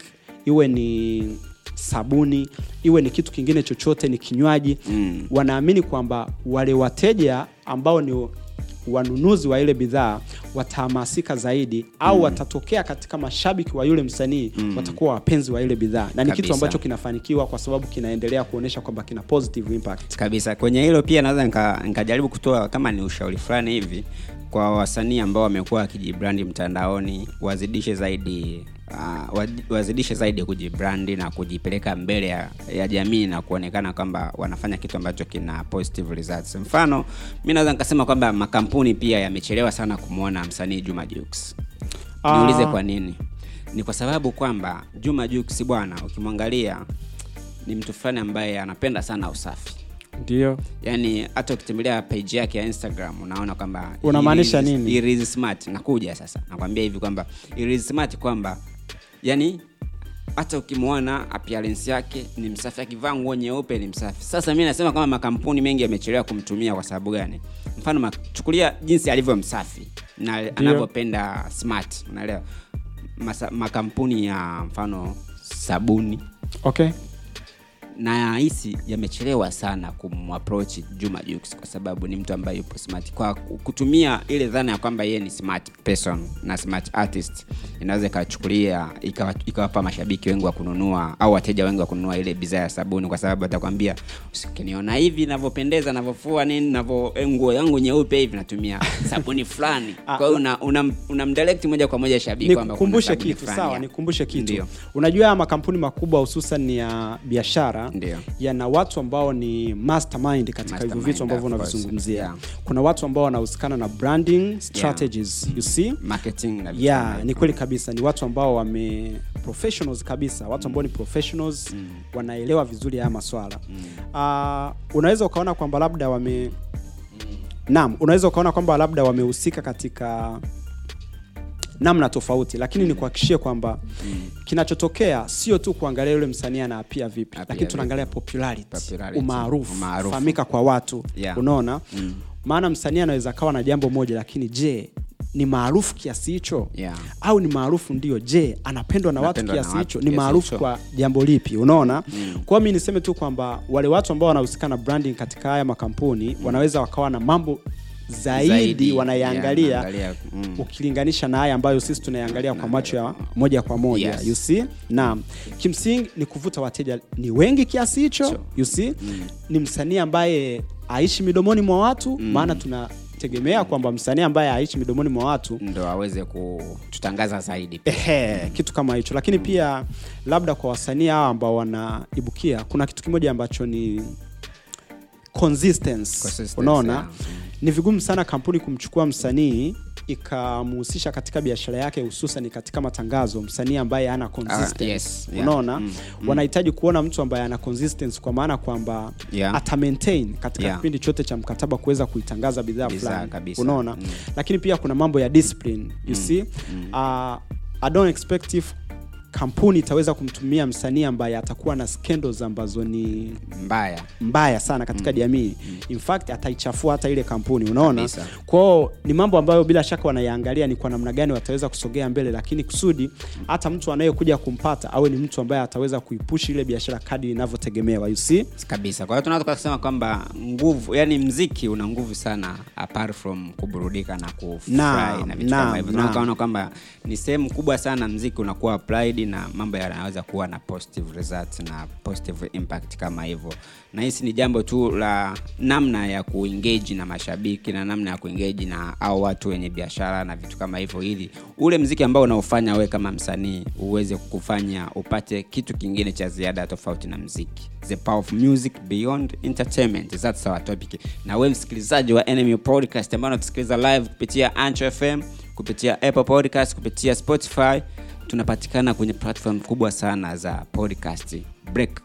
iwe ni sabuni iwe ni kitu kingine chochote ni kinywaji Mm. wanaamini kwamba wale wateja ambao ni wanunuzi wa ile bidhaa watahamasika zaidi au watatokea katika mashabiki wa yule msanii watakuwa wapenzi wa ile bidhaa. Na ni kitu ambacho kinafanikiwa kwa sababu kinaendelea kuonyesha kwamba kina positive impact. Kabisa. Kwenye hilo pia naweza nika- nikajaribu kutoa kama ni ushauri fulani hivi kwa wasanii ambao wamekuwa wakijibrandi mtandaoni wazidishe zaidi uh, wazidishe zaidi kujibrandi na kujipeleka mbele ya, ya jamii na kuonekana kwamba wanafanya kitu ambacho kina positive results. Mfano mi naweza nikasema kwamba makampuni pia yamechelewa sana kumwona msanii juma Jux. Ah. niulize kwa nini? Ni kwa sababu kwamba juma Jux bwana ukimwangalia ni mtu fulani ambaye anapenda sana usafi ndio. Yani hata ukitembelea page yake ya instagram unaona kwamba Unamaanisha nini? it is smart. Nakuja sasa nakwambia hivi kwamba it is smart kwamba yani hata ukimwona appearance yake ni msafi akivaa nguo nyeupe ni msafi. Sasa mi nasema kama makampuni mengi yamechelewa kumtumia kwa sababu gani? Mfano chukulia jinsi alivyo msafi na anavyopenda smart unaelewa? Makampuni ya mfano sabuni. Okay na hisi yamechelewa sana kumapproach Juma Jux kwa sababu ni mtu ambaye yupo smart. Kwa kutumia ile dhana ya kwamba yeye ni smart person na smart artist, inaweza ikachukulia ikawa- ikawapa mashabiki wengi wa kununua au wateja wengi wa kununua ile bidhaa ya sabuni, kwa sababu atakwambia ukiniona hivi navyopendeza, navyofua nini, navyo eh, nguo yangu nyeupe hivi natumia sabuni fulani. Kwa hiyo una, una, unamdirect moja kwa moja shabiki kwamba nikukumbushe kitu sawa nikukumbushe kitu unajua makampuni makubwa hususan ya biashara Yana watu ambao ni mastermind katika hivyo vitu ambavyo unavizungumzia. Yeah. kuna watu ambao wanahusikana na branding strategies you see? Marketing na yeah ni kweli kabisa. Ni watu ambao wame professionals kabisa. Watu ambao ni professionals wanaelewa vizuri haya maswala. Uh, unaweza ukaona kwamba labda wame naam unaweza ukaona kwamba labda wamehusika katika namna tofauti lakini ni kuhakikishie kwamba kinachotokea sio tu kuangalia yule msanii anaapia vipi lakini tunaangalia popularity, umaarufu fahamika kwa watu Yeah. unaona? Maana msanii anaweza kawa na jambo moja lakini je ni maarufu kiasi hicho? Yeah. au ni maarufu ndio je anapendwa na watu Anapendwa na kiasi hicho? Ni maarufu kwa jambo lipi unaona? Mm. kwao mi niseme tu kwamba wale watu ambao wanahusika na branding katika haya makampuni wanaweza wakawa na mambo zaidi, Zaidi, wanayaangalia yeah, mm. ukilinganisha na haya ambayo sisi tunayaangalia kwa macho ya moja kwa moja Yes. you see? Na kimsingi ni kuvuta wateja ni wengi kiasi hicho you see? Ni msanii ambaye aishi midomoni mwa watu maana tunategemea kwamba msanii ambaye aishi midomoni mwa watu ndo aweze kututangaza zaidi. Ehe, kitu kama hicho. Lakini pia labda kwa wasanii hawa ambao wanaibukia kuna kitu kimoja ambacho ni consistency. Consistency, unaona? yeah. Ni vigumu sana kampuni kumchukua msanii ikamhusisha katika biashara yake hususan katika matangazo. Msanii ambaye hana consistency yes, yeah. unaona? Mm, wanahitaji kuona mtu ambaye ana consistency kwa maana kwamba Yeah. ata maintain katika Yeah. kipindi chote cha mkataba kuweza kuitangaza bidhaa fulani. unaona? Mm. lakini pia kuna mambo ya discipline you see? Uh, i don't expect if kampuni itaweza kumtumia msanii ambaye atakuwa na scandals ambazo ni mbaya. mbaya sana katika jamii. In fact ataichafua hata ile kampuni unaona? Kwao ni mambo ambayo bila shaka wanayaangalia ni kwa namna gani wataweza kusogea mbele lakini kusudi hata mtu anayekuja kumpata awe ni mtu ambaye ataweza kuipushi ile biashara kadi inavyotegemewa you see? Kabisa. Kwa hiyo tunaweza tukasema kwamba nguvu yani mziki una nguvu sana apart from kuburudika na kufurahi na vitu kama hivyo. Tunaona kwamba ni sehemu kubwa sana mziki unakuwa applied zaidi na mambo yanaweza kuwa na positive results na positive impact kama hivyo. Na hisi ni jambo tu la namna ya kuengage na mashabiki na namna ya kuengage na au watu wenye biashara na vitu kama hivyo ili ule mziki ambao unaofanya we kama msanii uweze kufanya upate kitu kingine cha ziada tofauti na mziki. The power of music beyond entertainment. That's our topic. Na we msikilizaji wa enemy podcast ambao unatusikiliza live kupitia ancho fm kupitia apple podcast kupitia spotify tunapatikana kwenye platform kubwa sana za podcast. Break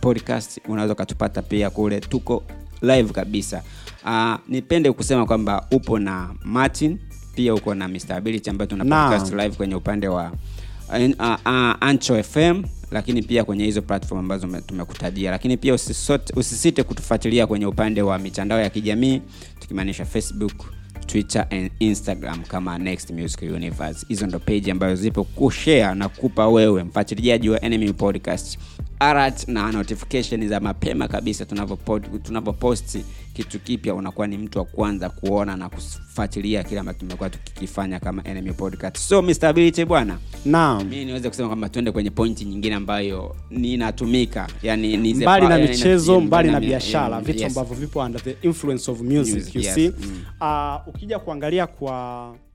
podcast unaweza ukatupata pia kule. Tuko live kabisa. Uh, nipende kusema kwamba upo na martin pia uko na Mr. Ability ambayo tuna podcast live kwenye upande wa uh, uh, uh, ancho fm lakini pia kwenye hizo platform ambazo tumekutajia lakini pia usisote, usisite kutufuatilia kwenye upande wa mitandao ya kijamii tukimaanisha facebook twitter and instagram kama next music universe. Hizo ndo page ambazo zipo kushare na kupa wewe mfuatiliaji wa enemy podcast alert na notification za mapema kabisa tunavyopo- tunavyoposti kitu kipya unakuwa ni mtu wa kwanza kuona na kufuatilia kile ambacho tumekuwa tukikifanya kama enemy podcast so Mr. Ability bwana naam mi niweze kusema kwamba tuende kwenye pointi nyingine ambayo ninatumika yani ni mbali na michezo yani mbali na na biashara vitu yes. ambavyo vipo under the influence of music, Music, you yes. see Mm. uh, ukija kuangalia kwa